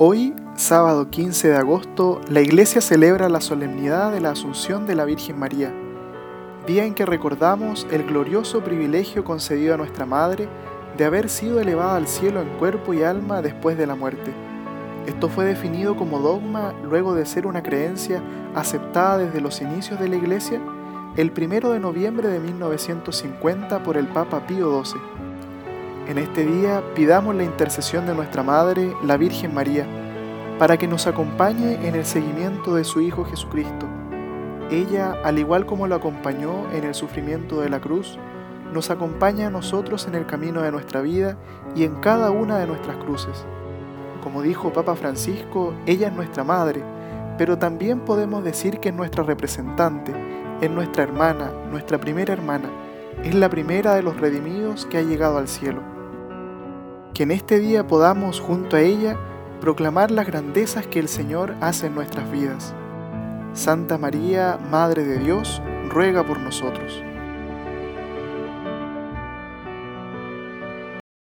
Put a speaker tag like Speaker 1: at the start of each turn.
Speaker 1: Hoy, sábado 15 de agosto, la Iglesia celebra la solemnidad de la Asunción de la Virgen María, día en que recordamos el glorioso privilegio concedido a nuestra Madre de haber sido elevada al cielo en cuerpo y alma después de la muerte. Esto fue definido como dogma luego de ser una creencia aceptada desde los inicios de la Iglesia el 1 de noviembre de 1950 por el Papa Pío XII. En este día pidamos la intercesión de nuestra Madre, la Virgen María, para que nos acompañe en el seguimiento de su Hijo Jesucristo. Ella, al igual como lo acompañó en el sufrimiento de la cruz, nos acompaña a nosotros en el camino de nuestra vida y en cada una de nuestras cruces. Como dijo Papa Francisco, ella es nuestra madre, pero también podemos decir que es nuestra representante, es nuestra hermana, nuestra primera hermana, es la primera de los redimidos que ha llegado al cielo que en este día podamos junto a ella proclamar las grandezas que el Señor hace en nuestras vidas. Santa María, Madre de Dios, ruega por nosotros.